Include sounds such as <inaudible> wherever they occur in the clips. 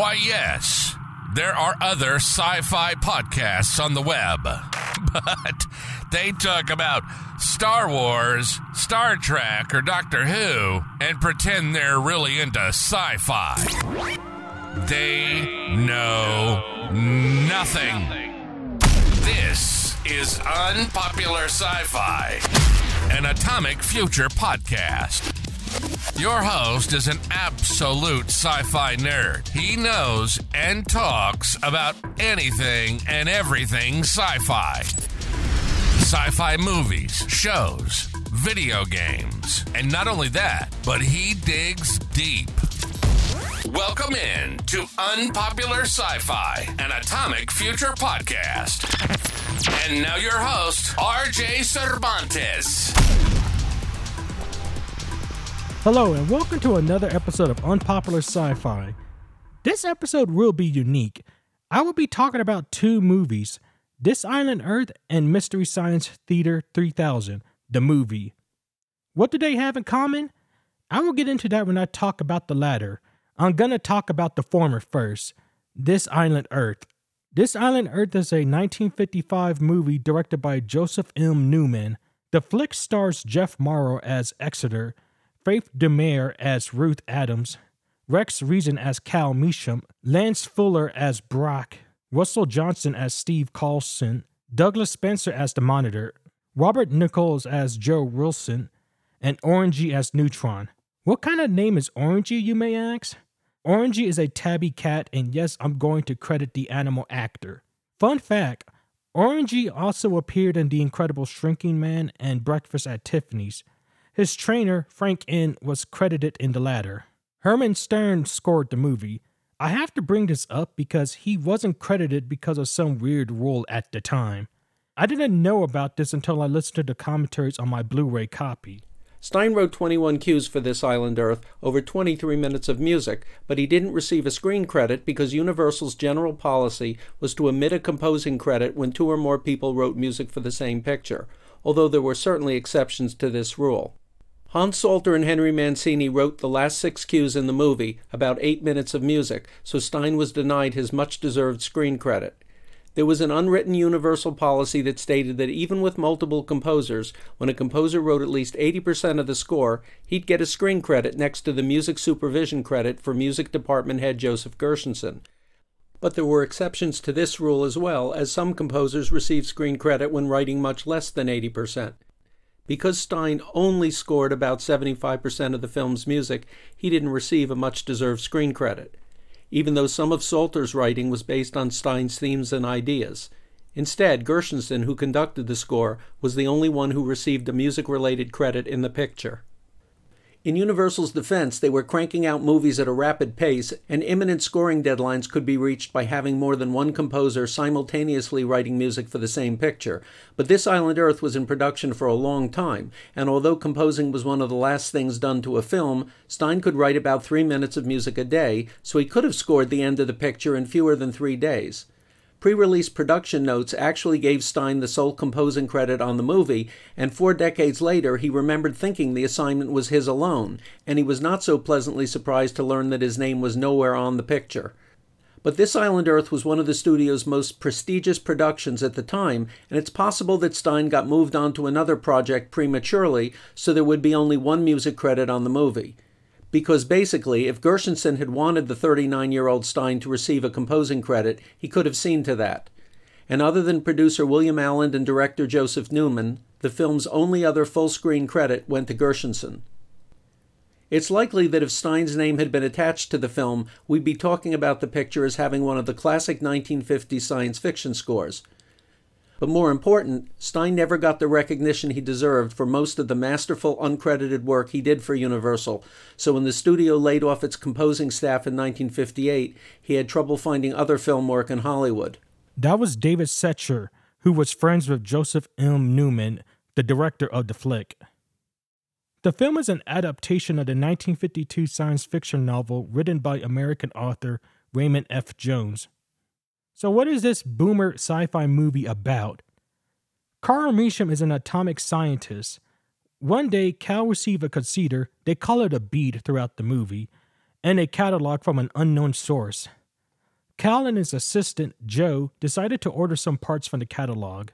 Why, yes, there are other sci fi podcasts on the web, <laughs> but they talk about Star Wars, Star Trek, or Doctor Who and pretend they're really into sci fi. They know nothing. This is Unpopular Sci Fi, an Atomic Future podcast. Your host is an absolute sci fi nerd. He knows and talks about anything and everything sci fi sci fi movies, shows, video games. And not only that, but he digs deep. Welcome in to Unpopular Sci Fi, an Atomic Future podcast. And now your host, RJ Cervantes. Hello, and welcome to another episode of Unpopular Sci Fi. This episode will be unique. I will be talking about two movies This Island Earth and Mystery Science Theater 3000, the movie. What do they have in common? I will get into that when I talk about the latter. I'm gonna talk about the former first This Island Earth. This Island Earth is a 1955 movie directed by Joseph M. Newman. The flick stars Jeff Morrow as Exeter. Faith Domergue as Ruth Adams, Rex Reason as Cal Meacham, Lance Fuller as Brack, Russell Johnson as Steve Carlson, Douglas Spencer as the Monitor, Robert Nichols as Joe Wilson, and Orangey as Neutron. What kind of name is Orangey, you may ask? Orangey is a tabby cat, and yes, I'm going to credit the animal actor. Fun fact Orangey also appeared in The Incredible Shrinking Man and Breakfast at Tiffany's. His trainer, Frank Inn, was credited in the latter. Herman Stein scored the movie. I have to bring this up because he wasn't credited because of some weird rule at the time. I didn't know about this until I listened to the commentaries on my Blu ray copy. Stein wrote 21 cues for This Island Earth, over 23 minutes of music, but he didn't receive a screen credit because Universal's general policy was to omit a composing credit when two or more people wrote music for the same picture, although there were certainly exceptions to this rule. Hans Salter and Henry Mancini wrote the last six cues in the movie, about eight minutes of music, so Stein was denied his much deserved screen credit. There was an unwritten universal policy that stated that even with multiple composers, when a composer wrote at least 80% of the score, he'd get a screen credit next to the music supervision credit for music department head Joseph Gershenson. But there were exceptions to this rule as well, as some composers received screen credit when writing much less than 80%. Because Stein only scored about 75% of the film's music, he didn't receive a much deserved screen credit, even though some of Salter's writing was based on Stein's themes and ideas. Instead, Gershenson, who conducted the score, was the only one who received a music related credit in the picture. In Universal's defense, they were cranking out movies at a rapid pace, and imminent scoring deadlines could be reached by having more than one composer simultaneously writing music for the same picture. But This Island Earth was in production for a long time, and although composing was one of the last things done to a film, Stein could write about three minutes of music a day, so he could have scored the end of the picture in fewer than three days. Pre release production notes actually gave Stein the sole composing credit on the movie, and four decades later, he remembered thinking the assignment was his alone, and he was not so pleasantly surprised to learn that his name was nowhere on the picture. But This Island Earth was one of the studio's most prestigious productions at the time, and it's possible that Stein got moved on to another project prematurely, so there would be only one music credit on the movie because basically, if Gershenson had wanted the 39 year old Stein to receive a composing credit, he could have seen to that. And other than producer William Alland and director Joseph Newman, the film's only other full screen credit went to Gershenson. It's likely that if Stein's name had been attached to the film, we'd be talking about the picture as having one of the classic 1950s science fiction scores. But more important, Stein never got the recognition he deserved for most of the masterful, uncredited work he did for Universal. So when the studio laid off its composing staff in 1958, he had trouble finding other film work in Hollywood. That was David Schecter, who was friends with Joseph M. Newman, the director of the flick. The film is an adaptation of the 1952 science fiction novel written by American author Raymond F. Jones. So, what is this boomer sci fi movie about? Carl Meacham is an atomic scientist. One day, Cal received a condenser, they call it a bead throughout the movie, and a catalog from an unknown source. Cal and his assistant, Joe, decided to order some parts from the catalog.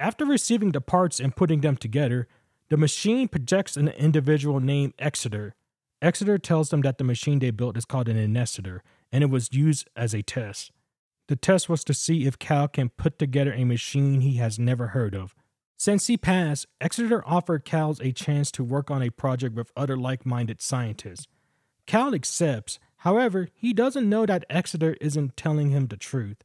After receiving the parts and putting them together, the machine projects an individual named Exeter. Exeter tells them that the machine they built is called an Interocitor, and it was used as a test. The test was to see if Cal can put together a machine he has never heard of. Since he passed, Exeter offered Cal a chance to work on a project with other like minded scientists. Cal accepts, however, he doesn't know that Exeter isn't telling him the truth.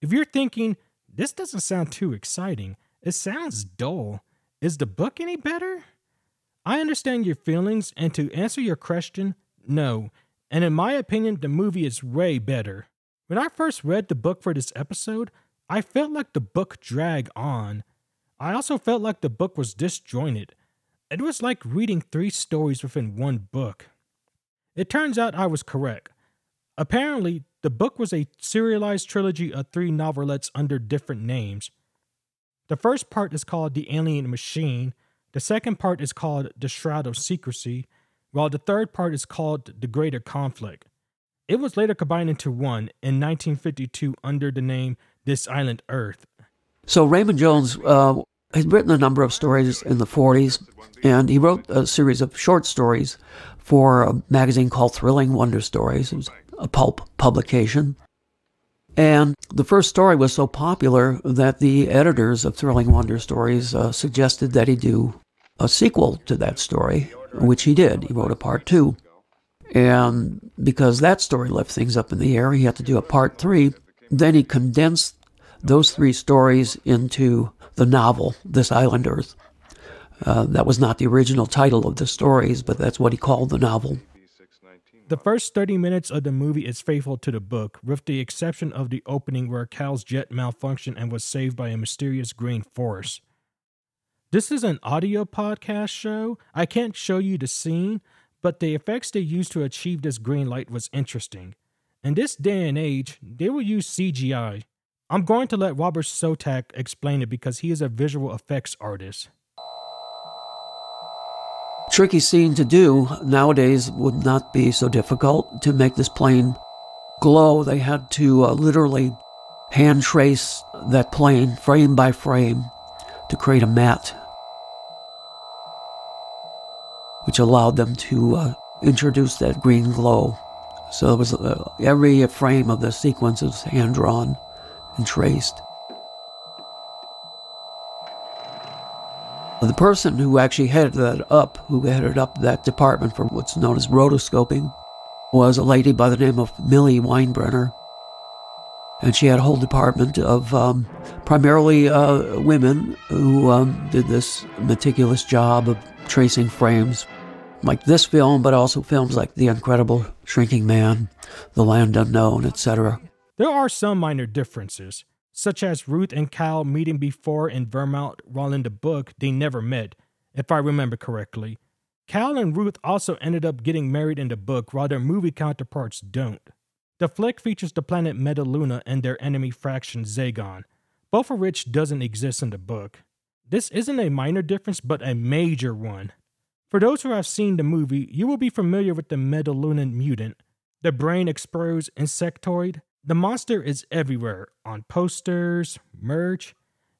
If you're thinking, this doesn't sound too exciting, it sounds dull, is the book any better? I understand your feelings, and to answer your question, no. And in my opinion, the movie is way better. When I first read the book for this episode, I felt like the book dragged on. I also felt like the book was disjointed. It was like reading three stories within one book. It turns out I was correct. Apparently, the book was a serialized trilogy of three novelettes under different names. The first part is called The Alien Machine, the second part is called The Shroud of Secrecy, while the third part is called The Greater Conflict. It was later combined into one in 1952 under the name This Island Earth. So Raymond Jones uh, had written a number of stories in the 40s, and he wrote a series of short stories for a magazine called Thrilling Wonder Stories. It was a pulp publication. And the first story was so popular that the editors of Thrilling Wonder Stories uh, suggested that he do a sequel to that story, which he did. He wrote a part two. And because that story left things up in the air, he had to do a part three. Then he condensed those three stories into the novel, This Island Earth. Uh, that was not the original title of the stories, but that's what he called the novel. The first 30 minutes of the movie is faithful to the book, with the exception of the opening where Cal's jet malfunctioned and was saved by a mysterious green force. This is an audio podcast show. I can't show you the scene, but the effects they used to achieve this green light was interesting. In this day and age, they will use CGI. I'm going to let Robert Skotak explain it because he is a visual effects artist. Tricky scene to do nowadays would not be so difficult to make this plane glow. They had to uh, literally hand trace that plane frame by frame to create a matte, which allowed them to uh, introduce that green glow. So it was uh, every frame of the sequence is hand drawn and traced. The person who actually headed that up, who headed up that department for what's known as rotoscoping, was a lady by the name of Millie Weinbrenner. And she had a whole department of um, primarily uh, women who um, did this meticulous job of tracing frames, like this film, but also films like The Incredible Shrinking Man, The Land Unknown, etc. There are some minor differences, such as Ruth and Cal meeting before in Vermont, while in the book they never met, if I remember correctly. Cal and Ruth also ended up getting married in the book, while their movie counterparts don't. The flick features the planet Metaluna and their enemy fraction Zahgon, both of which doesn't exist in the book. This isn't a minor difference, but a major one. For those who have seen the movie, you will be familiar with the Metalunan mutant, the brain exposed insectoid, the monster is everywhere on posters, merch,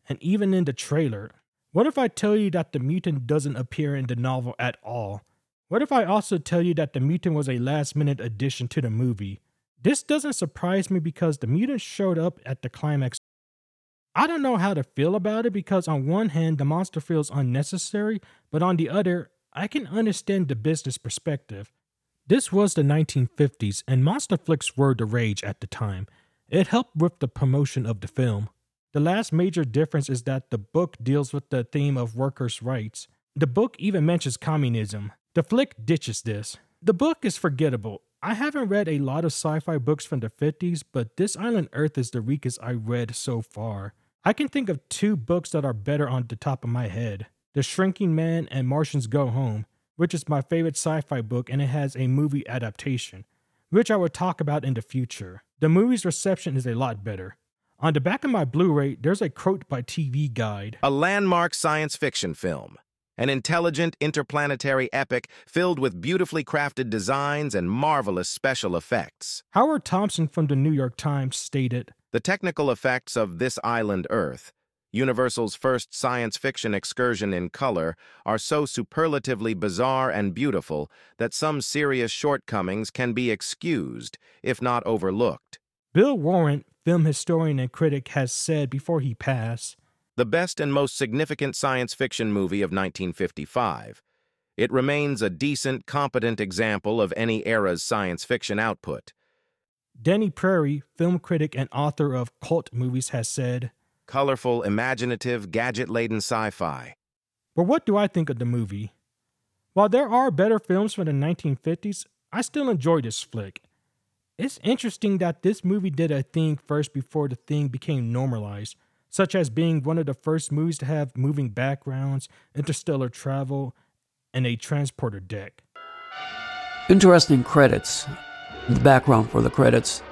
and even in the trailer. What if I tell you that the mutant doesn't appear in the novel at all? What if I also tell you that the mutant was a last minute addition to the movie? This doesn't surprise me because the mutant showed up at the climax. I don't know how to feel about it because, on one hand, the monster feels unnecessary, but on the other, I can understand the business perspective. This was the 1950s, and monster flicks were the rage at the time. It helped with the promotion of the film. The last major difference is that the book deals with the theme of workers' rights. The book even mentions communism. The flick ditches this. The book is forgettable. I haven't read a lot of sci fi books from the 50s, but This Island Earth is the weakest I read so far. I can think of two books that are better on the top of my head The Shrinking Man and Martians Go Home which is my favorite sci fi book, and it has a movie adaptation, which I will talk about in the future. The movie's reception is a lot better. On the back of my Blu ray, there's a quote by TV Guide A landmark science fiction film. an intelligent interplanetary epic filled with beautifully crafted designs and marvelous special effects. Howard Thompson from the New York Times stated The technical effects of This Island Earth, Universal's first science fiction excursion in color, are so superlatively bizarre and beautiful that some serious shortcomings can be excused, if not overlooked. Bill Warren, film historian and critic, has said before he passed the best and most significant science fiction movie of 1955. It remains a decent, competent example of any era's science fiction output. Danny Peary, film critic and author of cult movies, has said, Colorful, imaginative, gadget laden sci fi. But what do I think of the movie? While there are better films from the 1950s, I still enjoy this flick. It's interesting that this movie did a thing first before the thing became normalized such as being one of the first movies to have moving backgrounds, interstellar travel, and a transporter deck. Interesting credits. The background for the credits.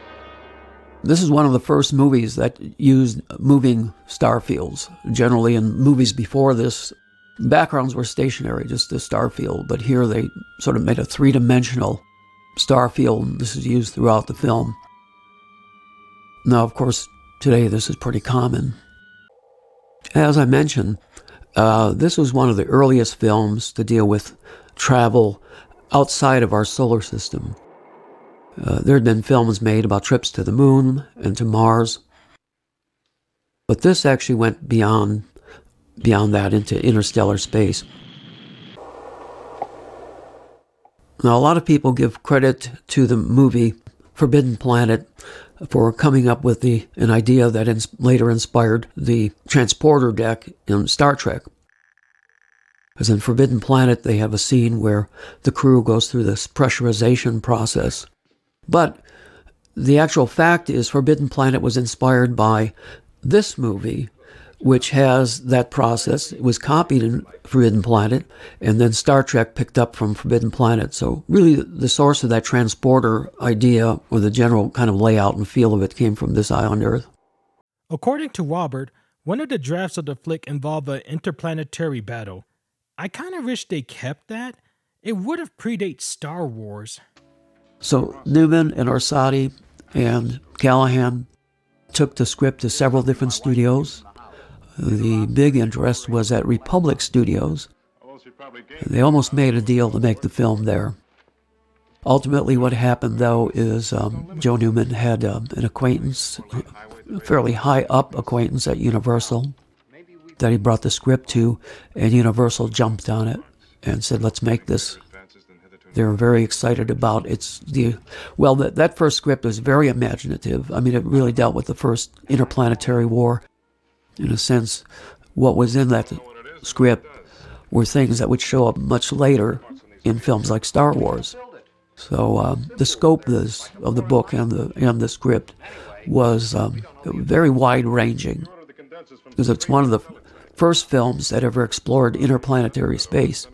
This is one of the first movies that used moving star fields. Generally, in movies before this, backgrounds were stationary, just the star field, but here they sort of made a three dimensional star field. This is used throughout the film. Now, of course, today this is pretty common. As I mentioned, uh, this was one of the earliest films to deal with travel outside of our solar system. Uh, there had been films made about trips to the moon and to Mars, but this actually went beyond beyond that into interstellar space. Now, a lot of people give credit to the movie Forbidden Planet for coming up with the an idea that ins- later inspired the transporter deck in Star Trek. As in Forbidden Planet, they have a scene where the crew goes through this pressurization process. But the actual fact is, Forbidden Planet was inspired by this movie, which has that process. It was copied in Forbidden Planet, and then Star Trek picked up from Forbidden Planet. So, really, the source of that transporter idea, or the general kind of layout and feel of it, came from this island Earth. According to Robert, one of the drafts of the flick involved an interplanetary battle. I kind of wish they kept that. It would have predated Star Wars. So, Newman and Orsatti and Callahan took the script to several different studios the big interest was at Republic Studios. They almost made a deal to make the film there. Ultimately, what happened though is um, Joe Newman had um, an acquaintance, a fairly high up acquaintance at Universal, that he brought the script to, and Universal jumped on it and said, "Let's make this." They were very excited about its the well that that first script was very imaginative. I mean, it really dealt with the first interplanetary war in a sense, what was in that script were things that would show up much later in films like Star Wars. So um, the scope of, this, of the book and the and the script was um, very wide ranging because it's one of the first films that ever explored interplanetary space.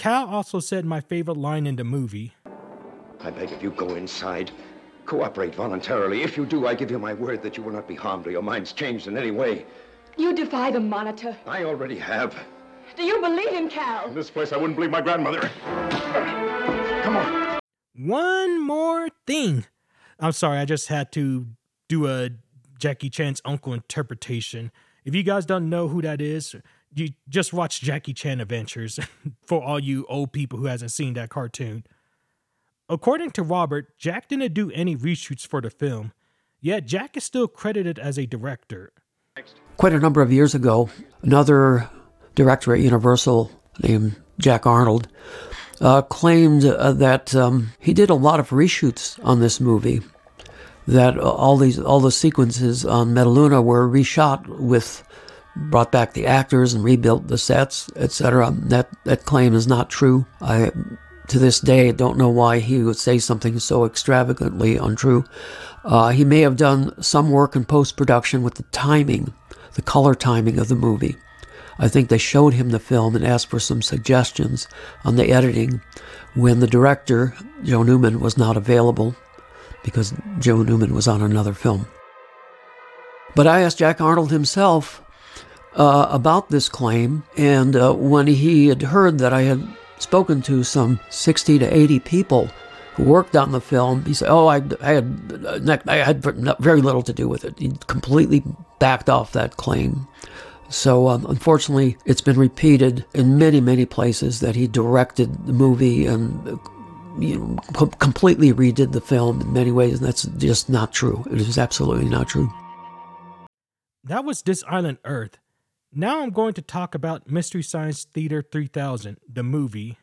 Cal also said my favorite line in the movie. I beg of you, go inside. Cooperate voluntarily. If you do, I give you my word that you will not be harmed or your minds changed in any way. You defy the monitor. I already have. Do you believe him, Cal? In this place, I wouldn't believe my grandmother. Come on. One more thing. I'm sorry, I just had to do a Jackie Chan's uncle interpretation. If you guys don't know who that is, you just watch Jackie Chan Adventures <laughs> for all you old people who hasn't seen that cartoon. According to Robert, Jack didn't do any reshoots for the film, yet Jack is still credited as a director. Quite a number of years ago, another director at Universal named Jack Arnold uh, claimed uh, that um, he did a lot of reshoots on this movie. That all these all the sequences on Metaluna were reshot with brought back the actors and rebuilt the sets, etc. That that claim is not true. I to this day don't know why he would say something so extravagantly untrue. Uh, he may have done some work in post production with the timing, the color timing of the movie. I think they showed him the film and asked for some suggestions on the editing when the director, Joe Newman, was not available because Joe Newman was on another film. But I asked Jack Arnold himself uh, about this claim. And uh, when he had heard that I had spoken to some 60 to 80 people who worked on the film, he said, "Oh, I, I had I had very little to do with it. He completely backed off that claim." So, um, unfortunately, it's been repeated in many, many places that he directed the movie and uh, you know, co- completely redid the film in many ways, and that's just not true. It is absolutely not true. That was This Island Earth. Now I'm going to talk about Mystery Science Theater 3000, the movie.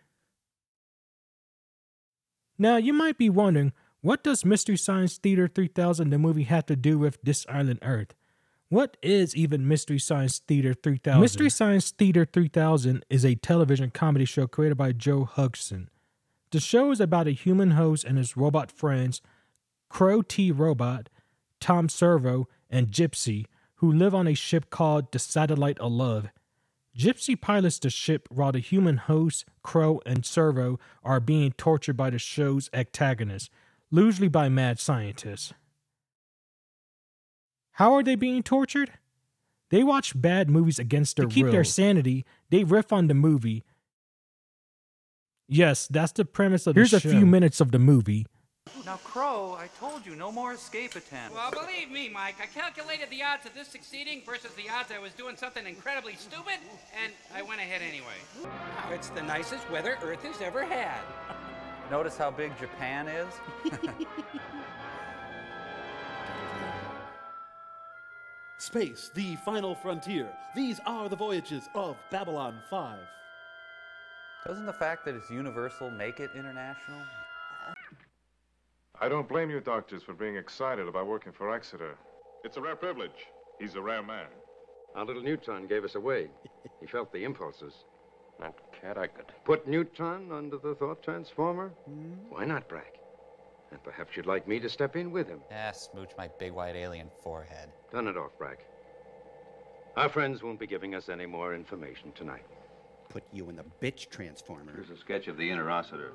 Now, you might be wondering, what does Mystery Science Theater 3000, the movie, have to do with This Island Earth? What is even Mystery Science Theater 3000? Mystery Science Theater 3000 is a television comedy show created by Joel Hodgson. The show is about a human host and his robot friends, Crow T Robot, Tom Servo, and Gypsy, who live on a ship called the Satellite of Love. Gypsy pilots the ship while the human host, Crow, and Servo are being tortured by the show's antagonists, usually by mad scientists. How are they being tortured? They watch bad movies against their will. to keep will. their sanity. They riff on the movie. Yes, that's the premise of Here's the show. Here's a few minutes of the movie. Now, Crow, I told you, no more escape attempts. Well, believe me, Mike, I calculated the odds of this succeeding versus the odds I was doing something incredibly stupid, and I went ahead anyway. Wow, it's the nicest weather Earth has ever had. <laughs> Notice how big Japan is? <laughs> Space, the final frontier. These are the voyages of Babylon 5. Doesn't the fact that it's universal make it international? I don't blame you doctors for being excited about working for Exeter. It's a rare privilege. He's a rare man. Our little Neutron gave us away. he <laughs> felt the impulses. That cat I could. Put Neutron under the thought transformer? Hmm? Why not, Brack? And perhaps you'd like me to step in with him. Ah, smooch my big white alien forehead. Turn it off, Brack. Our friends won't be giving us any more information tonight. Put you in the bitch transformer. Here's a sketch of the interocitor.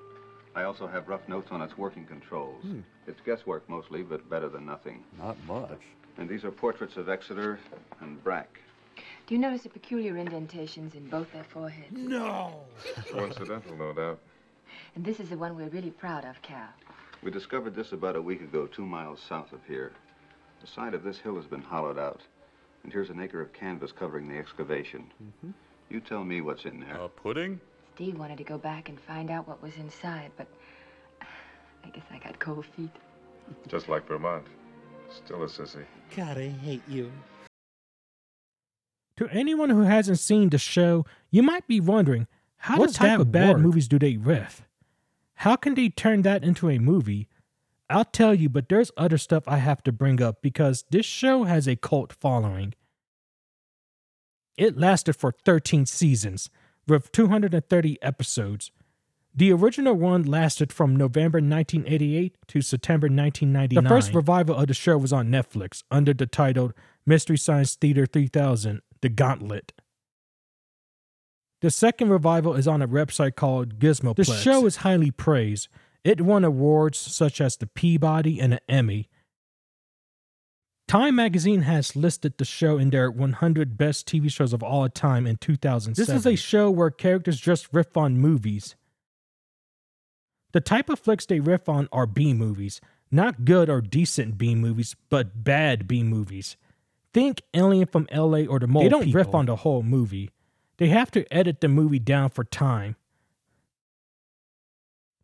I also have rough notes on its working controls. Hmm. It's guesswork mostly, but better than nothing. Not much. And these are portraits of Exeter and Brack. Do you notice the peculiar indentations in both their foreheads? No! <laughs> Coincidental, no doubt. And this is the one we're really proud of, Cal. We discovered this about a week ago, two miles south of here. The side of this hill has been hollowed out. And here's an acre of canvas covering the excavation. Mm -hmm. You tell me what's in there. A pudding? Steve wanted to go back and find out what was inside, but <sighs> I guess I got cold feet. Just like Vermont. Still a sissy. God, I hate you. To anyone who hasn't seen the show, you might be wondering, how what type of bad work? movies do they riff? How can they turn that into a movie? I'll tell you, but there's other stuff I have to bring up because this show has a cult following. It lasted for 13 seasons with 230 episodes. The original one lasted from November 1988 to September 1999. The first revival of the show was on Netflix under the title Mystery Science Theater 3000 The Gauntlet. The second revival is on a website called Gizmoplex. The show is highly praised. It won awards such as the Peabody and an Emmy. Time magazine has listed the show in their 100 best TV shows of all time in 2007. This is a show where characters just riff on movies. The type of flicks they riff on are B movies, not good or decent B movies, but bad B movies. Think Alien from LA or The Mole. They don't People. riff on the whole movie. They have to edit the movie down for time.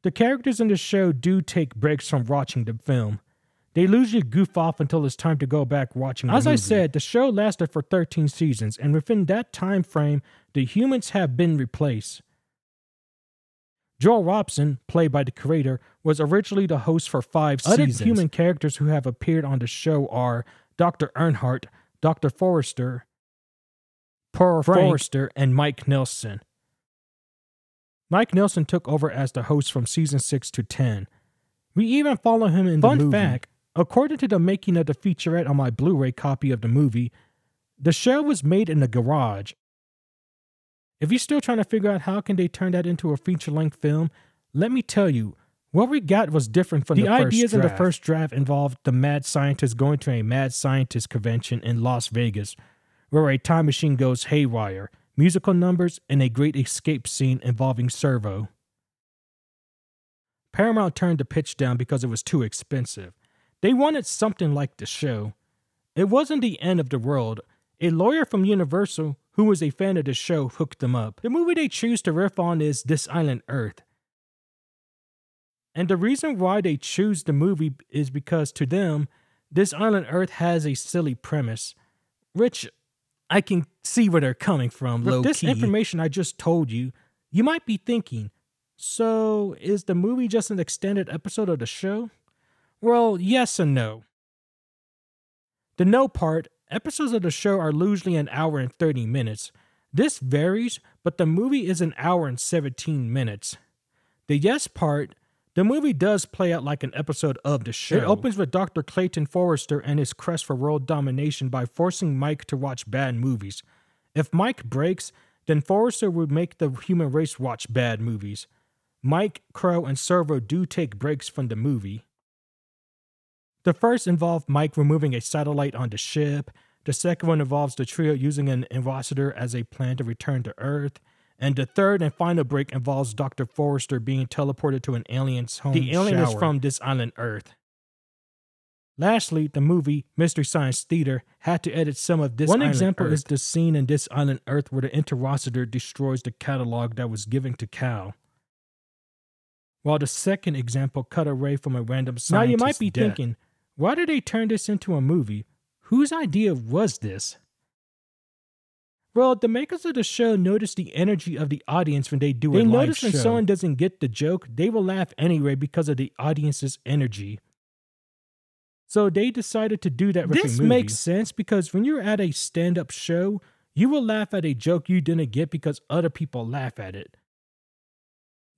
The characters in the show do take breaks from watching the film. They usually goof off until it's time to go back watching. As movie. I said, the show lasted for 13 seasons, and within that time frame, the humans have been replaced. Joel Robinson, played by the creator, was originally the host for five Other seasons. Other human characters who have appeared on the show are Dr. Erhardt, Dr. Forrester, Pearl Forrester, and Mike Nelson. Mike Nelson took over as the host from season 6 to 10. We even follow him in Fun the movie. Fun fact, according to the making of the featurette on my Blu-ray copy of the movie, the show was made in a garage. If you're still trying to figure out how can they turn that into a feature-length film, let me tell you, what we got was different from the, the ideas in the first draft involved the mad scientist going to a mad scientist convention in Las Vegas, where a time machine goes haywire, musical numbers, and a great escape scene involving Servo. Paramount turned the pitch down because it was too expensive. They wanted something like the show. It wasn't the end of the world. A lawyer from Universal, who was a fan of the show, hooked them up. The movie they choose to riff on is This Island Earth. And the reason why they choose the movie is because to them, This Island Earth has a silly premise. Which I can see where they're coming from. With this key. information I just told you, you might be thinking, so is the movie just an extended episode of the show? Well, yes and no. The no part, episodes of the show are usually an hour and 30 minutes. This varies, but the movie is an hour and 17 minutes. The yes part, the movie does play out like an episode of the show. It opens with Dr. Clayton Forrester and his quest for world domination by forcing Mike to watch bad movies. If Mike breaks, then Forrester would make the human race watch bad movies. Mike, Crow, and Servo do take breaks from the movie. The first involved Mike removing a satellite on the ship. The second one involves the trio using an ambassador as a plan to return to Earth. And the third and final break involves Dr. Forrester being teleported to an alien's home. The alien is from this island Earth. Lastly, the movie Mystery Science Theater had to edit some of this. One Island example is the scene in This Island Earth where the Interocitor destroys the catalog that was given to Cal. While the second example cut away from a random Now you might be death. thinking, why did they turn this into a movie? Whose idea was this? Well, the makers of the show notice the energy of the audience when they do They a live show. They notice when someone doesn't get the joke, they will laugh anyway because of the audience's energy. So they decided to do that This makes sense because when you're at a stand-up show, you will laugh at a joke you didn't get because other people laugh at it.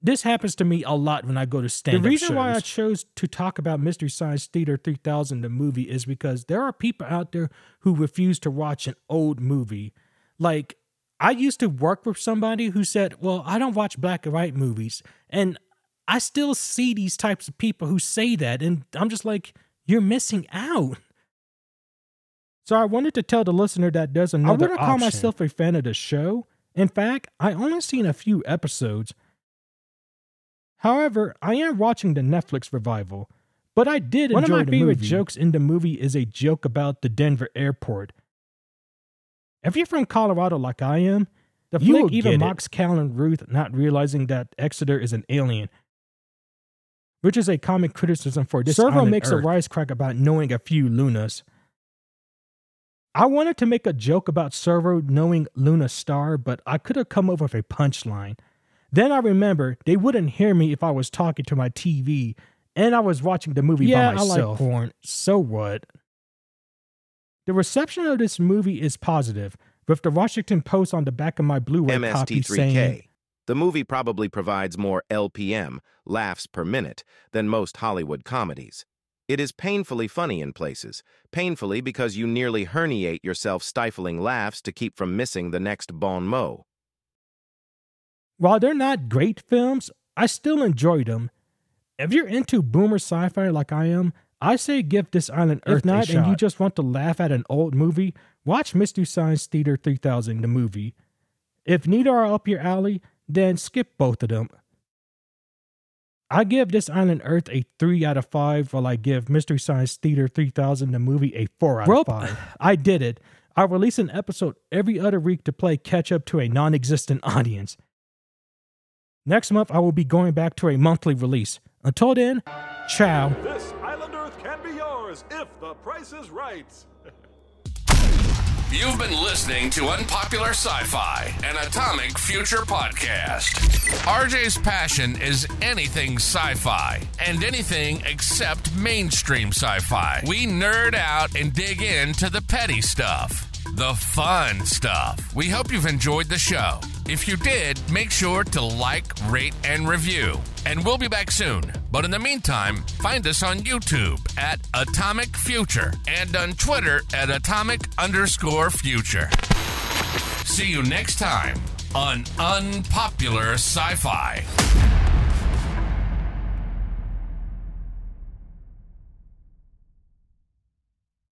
This happens to me a lot when I go to stand-up The reason why I chose to talk about Mystery Science Theater 3000, the movie, is because there are people out there who refuse to watch an old movie. Like, I used to work with somebody who said, Well, I don't watch black and white movies. And I still see these types of people who say that. And I'm just like, You're missing out. So I wanted to tell the listener that there's another I wouldn't call myself a fan of the show. In fact, I only seen a few episodes. However, I am watching the Netflix revival, but I did enjoy One of my favorite movie. jokes in the movie is a joke about the Denver airport. If you're from Colorado like I am, the You flick even mocks Cal and Ruth not realizing that Exeter is an alien, which is a common criticism for this Servo makes a Earth. wisecrack about knowing a few Lunas. I wanted to make a joke about Servo knowing Luna Star, but I could have come up with a punchline. Then I remember they wouldn't hear me if I was talking to my TV and I was watching the movie Yeah, by I like myself. porn. So what? The reception of this movie is positive, with the Washington Post on the back of my Blu-ray copy saying MST3K. The movie probably provides more LPM, laughs per minute, than most Hollywood comedies. It is painfully funny in places, painfully because you nearly herniate yourself stifling laughs to keep from missing the next bon mot. While they're not great films, I still enjoyed them. If you're into boomer sci-fi like I am, I say give this island If Earth not, and you just want to laugh at an old movie, watch Mystery Science Theater 3000, the movie. If neither are up your alley, then skip both of them. I give this island Earth a 3 out of 5, while I give Mystery Science Theater 3000, the movie, a 4 out Well, of 5. I did it. I release an episode every other week to play catch up to a non existent <laughs> audience. Next month, I will be going back to a monthly release. Until then, ciao. This island Earth can be yours if the price is right. You've been listening to Unpopular Sci Fi, an Atomic Future podcast. RJ's passion is anything sci fi and anything except mainstream sci fi. We nerd out and dig into the petty stuff, the fun stuff. We hope you've enjoyed the show. If you did, make sure to like, rate, and review. And we'll be back soon. But in the meantime, find us on YouTube at Atomic Future and on Twitter at Atomic underscore Future. See you next time on Unpopular Sci Fi.